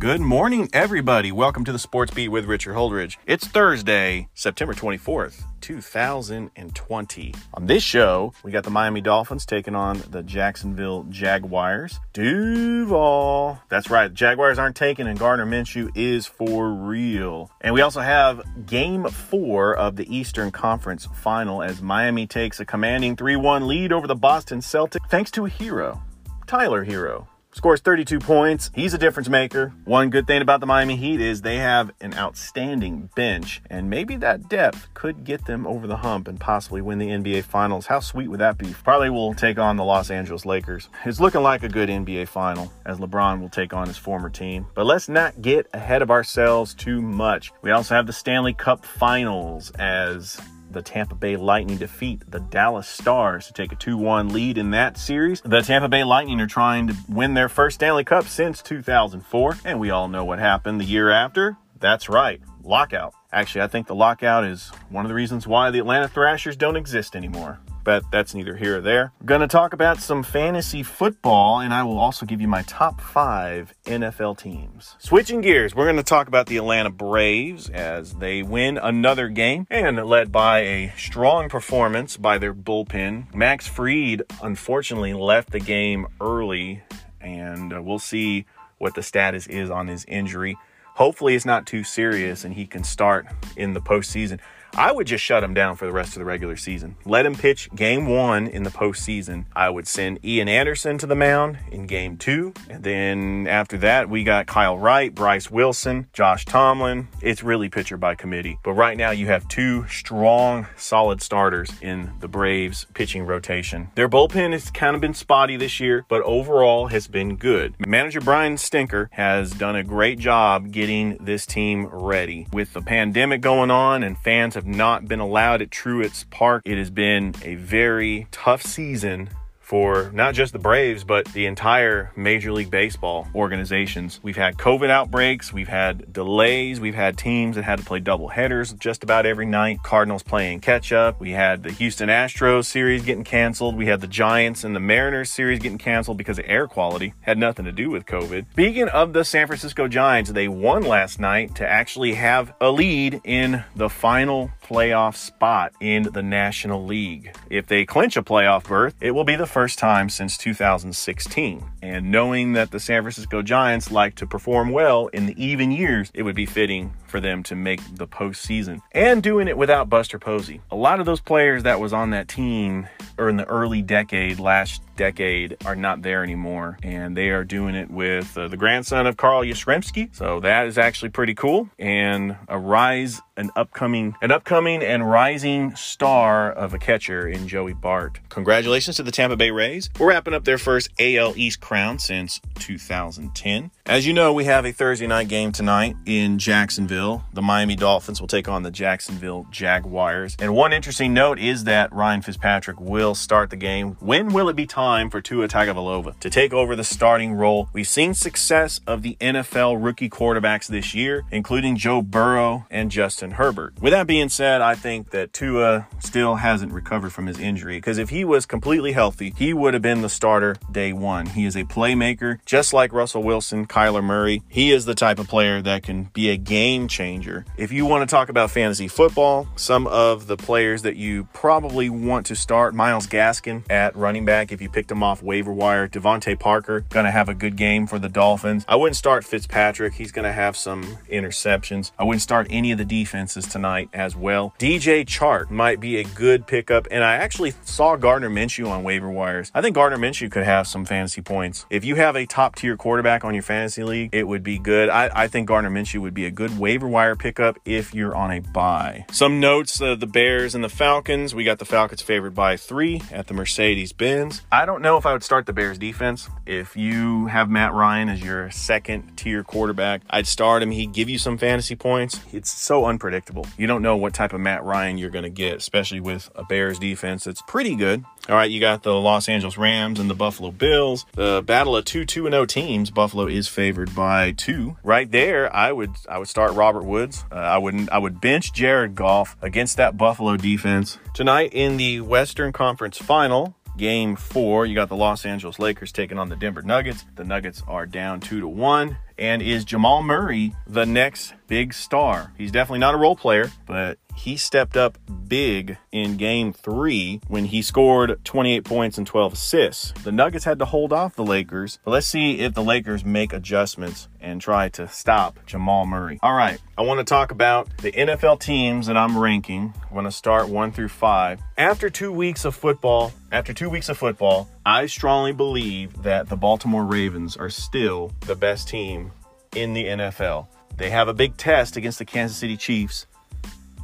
Good morning, everybody. Welcome to the Sports Beat with Richard Holdridge. It's Thursday, September 24th, 2020. On this show, we got the Miami Dolphins taking on the Jacksonville Jaguars. Duval. That's right. Jaguars aren't taking, and Gardner Minshew is for real. And we also have game four of the Eastern Conference final as Miami takes a commanding 3 1 lead over the Boston Celtics thanks to a hero, Tyler Herro scores 32 points. He's a difference maker. One good thing about the Miami Heat is they have an outstanding bench, and maybe that depth could get them over the hump and possibly win the NBA Finals. How sweet would that be? Probably will take on the Los Angeles Lakers. It's looking like a good NBA Final as LeBron will take on his former team. But let's not get ahead of ourselves too much. We also have the Stanley Cup Finals as the Tampa Bay Lightning defeat the Dallas Stars to take a 2 1 lead in that series. The Tampa Bay Lightning are trying to win their first Stanley Cup since 2004, and we all know what happened the year after. That's right, lockout. Actually, I think the lockout is one of the reasons why the Atlanta Thrashers don't exist anymore but that's neither here or there. Going to talk about some fantasy football, and I will also give you my top five NFL teams. Switching gears, we're going to talk about the Atlanta Braves as they win another game and led by a strong performance by their bullpen. Max Fried unfortunately left the game early, and uh, we'll see what the status is on his injury. Hopefully, it's not too serious and he can start in the postseason. I would just shut him down for the rest of the regular season. Let him pitch game one in the postseason. I would send Ian Anderson to the mound in game two. And then after that, we got Kyle Wright, Bryce Wilson, Josh Tomlin. It's really pitcher by committee. But right now, you have two strong, solid starters in the Braves pitching rotation. Their bullpen has kind of been spotty this year, but overall has been good. Manager Brian Snitker has done a great job getting this team ready. With the pandemic going on and fans have not been allowed at Truist Park. It has been a very tough season for not just the Braves, but the entire Major League Baseball organizations. We've had COVID outbreaks, we've had delays, we've had teams that had to play double headers just about every night. Cardinals playing catch up. We had the Houston Astros series getting canceled. We had the Giants and the Mariners series getting canceled because of air quality. Had nothing to do with COVID. Speaking of the San Francisco Giants, they won last night to actually have a lead in the final playoff spot in the National League. If they clinch a playoff berth, it will be the first time since 2016. And knowing that the San Francisco Giants like to perform well in the even years, it would be fitting for them to make the postseason. And doing it without Buster Posey. A lot of those players that was on that team or in the early decade, last decade, are not there anymore. And they are doing it with uh, the grandson of Carl Yastrzemski. So that is actually pretty cool. And a rise, an upcoming, an upcoming and rising star of a catcher in Joey Bart. Congratulations to the Tampa Bay Rays. We're wrapping up their first AL East crown since 2010. As you know, we have a Thursday night game tonight in Jacksonville. The Miami Dolphins will take on the Jacksonville Jaguars. And one interesting note is that Ryan Fitzpatrick will start the game. When will it be time for Tua Tagovailoa to take over the starting role? We've seen success of the NFL rookie quarterbacks this year, including Joe Burrow and Justin Herbert. With that being said, I think that Tua still hasn't recovered from his injury because if he was completely healthy, he would have been the starter day one. He is a playmaker, just like Russell Wilson, Kyler Murray. He is the type of player that can be a game changer. If you want to talk about fantasy football, some of the players that you probably want to start, Myles Gaskin at running back, if you picked him off waiver wire, DeVante Parker, going to have a good game for the Dolphins. I wouldn't start Fitzpatrick. He's going to have some interceptions. I wouldn't start any of the defenses tonight as well. DJ Chark might be a good pickup, and I actually saw Gardner Minshew on waiver wires. I think Gardner Minshew could have some fantasy points. If you have a top tier quarterback on your fantasy fantasy league, it would be good. I, I think Gardner Minshew would be a good waiver wire pickup if you're on a bye. Some notes uh, the Bears and the Falcons. We got the Falcons favored by three at the Mercedes Benz. I don't know if I would start the Bears defense. If you have Matt Ryan as your second tier quarterback, I'd start him. He'd give you some fantasy points. It's so unpredictable. You don't know what type of Matt Ryan you're going to get, especially with a Bears defense that's pretty good. All right, you got the Los Angeles Rams and the Buffalo Bills. The battle of two 2 0 teams. Buffalo is favored by two. Right there, I would I would start Robert Woods. Uh, I wouldn't I would bench Jared Goff against that Buffalo defense. Tonight in the Western Conference Final, Game four, you got the Los Angeles Lakers taking on the Denver Nuggets. The Nuggets are down two to one. And is Jamal Murray the next big star? He's definitely not a role player, but he stepped up big in game three when he scored 28 points and 12 assists. The Nuggets had to hold off the Lakers, but let's see if the Lakers make adjustments and try to stop Jamal Murray. All right, I want to talk about the NFL teams that I'm ranking. I'm going to start one through five. After two weeks of football, after two weeks of football, I strongly believe that the Baltimore Ravens are still the best team in the NFL. They have a big test against the Kansas City Chiefs,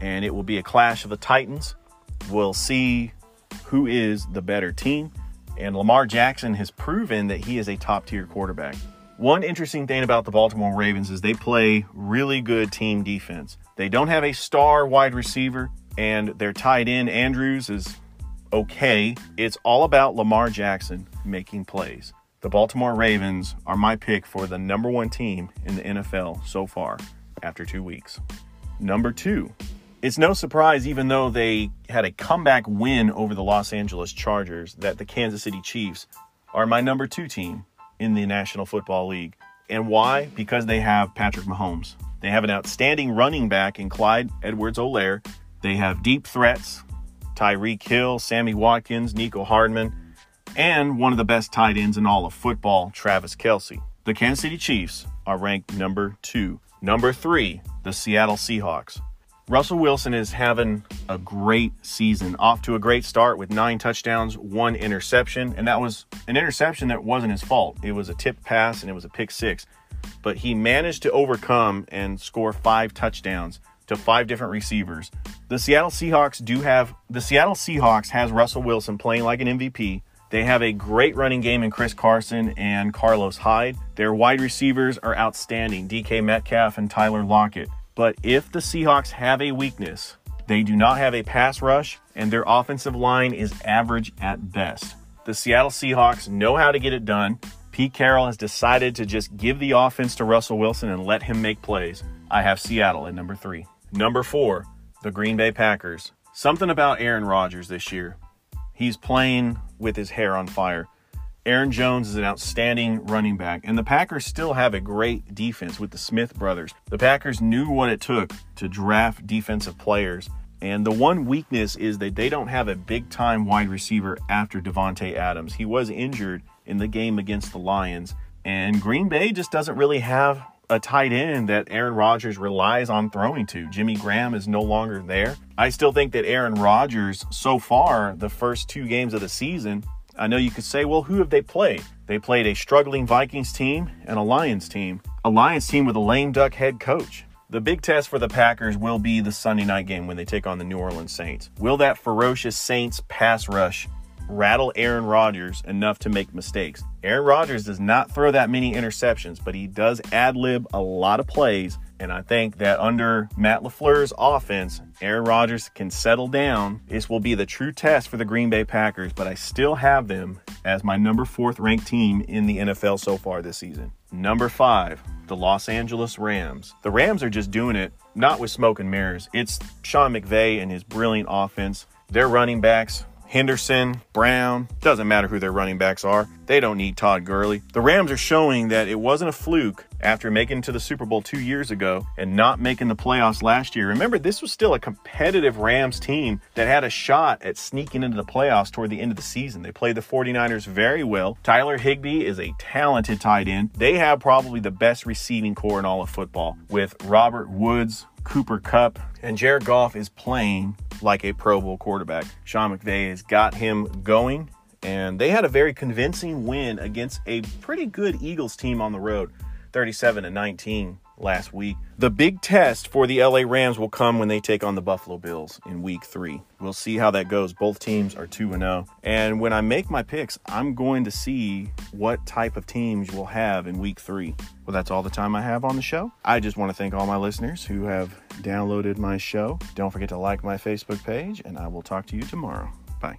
and it will be a clash of the Titans. We'll see who is the better team. And Lamar Jackson has proven that he is a top tier quarterback. One interesting thing about the Baltimore Ravens is they play really good team defense. They don't have a star wide receiver, and their tight end, Andrews, is okay. It's all about Lamar Jackson making plays. The Baltimore Ravens are my pick for the number one team in the NFL so far after two weeks. Number two, it's no surprise, even though they had a comeback win over the Los Angeles Chargers, that the Kansas City Chiefs are my number two team in the National Football League. And why? Because they have Patrick Mahomes. They have an outstanding running back in Clyde Edwards Helaire. They have deep threats Tyreek Hill, Sammy Watkins, Mecole Hardman, and one of the best tight ends in all of football, Travis Kelce. The Kansas City Chiefs are ranked number two. Number three, the Seattle Seahawks. Russell Wilson is having a great season, off to a great start with nine touchdowns, one interception, and that was an interception that wasn't his fault. It was a tipped pass and it was a pick six. But he managed to overcome and score five touchdowns to five different receivers. The Seattle Seahawks do have the Seattle Seahawks has Russell Wilson playing like an MVP. They have a great running game in Chris Carson and Carlos Hyde. Their wide receivers are outstanding, DK Metcalf and Tyler Lockett. But if the Seahawks have a weakness, they do not have a pass rush and their offensive line is average at best. The Seattle Seahawks know how to get it done. Pete Carroll has decided to just give the offense to Russell Wilson and let him make plays. I have Seattle at number three. Number four, the Green Bay Packers. Something about Aaron Rodgers this year. He's playing with his hair on fire. Aaron Jones is an outstanding running back, and the Packers still have a great defense with the Smith brothers. The Packers knew what it took to draft defensive players, and the one weakness is that they don't have a big time wide receiver after Davante Adams. He was injured in the game against the Lions, and Green Bay just doesn't really have a tight end that Aaron Rodgers relies on throwing to. Jimmy Graham is no longer there. I still think that Aaron Rodgers, so far, the first two games of the season, I know you could say, well, who have they played? They played a struggling Vikings team and a Lions team, a Lions team with a lame duck head coach. The big test for the Packers will be the Sunday night game when they take on the New Orleans Saints. Will that ferocious Saints pass rush rattle Aaron Rodgers enough to make mistakes. Aaron Rodgers does not throw that many interceptions, but he does ad lib a lot of plays. And I think that under Matt LaFleur's offense, Aaron Rodgers can settle down. This will be the true test for the Green Bay Packers, but I still have them as my number fourth ranked team in the NFL so far this season. Number five, the Los Angeles Rams. The Rams are just doing it, not with smoke and mirrors. It's Sean McVay and his brilliant offense. Their running backs, Henderson, Brown, doesn't matter who their running backs are. They don't need Todd Gurley. The Rams are showing that it wasn't a fluke after making to the Super Bowl two years ago and not making the playoffs last year. Remember, this was still a competitive Rams team that had a shot at sneaking into the playoffs toward the end of the season. They played the 49ers very well. Tyler Higbee is a talented tight end. They have probably the best receiving corps in all of football with Robert Woods, Cooper Kupp, and Jared Goff is playing like a Pro Bowl quarterback. Sean McVay has got him going, and they had a very convincing win against a pretty good Eagles team on the road. 37 to 19 last week. The big test for the LA Rams will come when they take on the Buffalo Bills in week 3. We'll see how that goes. Both teams are 2 and 0. And when I make my picks, I'm going to see what type of teams we'll have in week 3. Well, that's all the time I have on the show. I just want to thank all my listeners who have downloaded my show. Don't forget to like my Facebook page and I will talk to you tomorrow. Bye.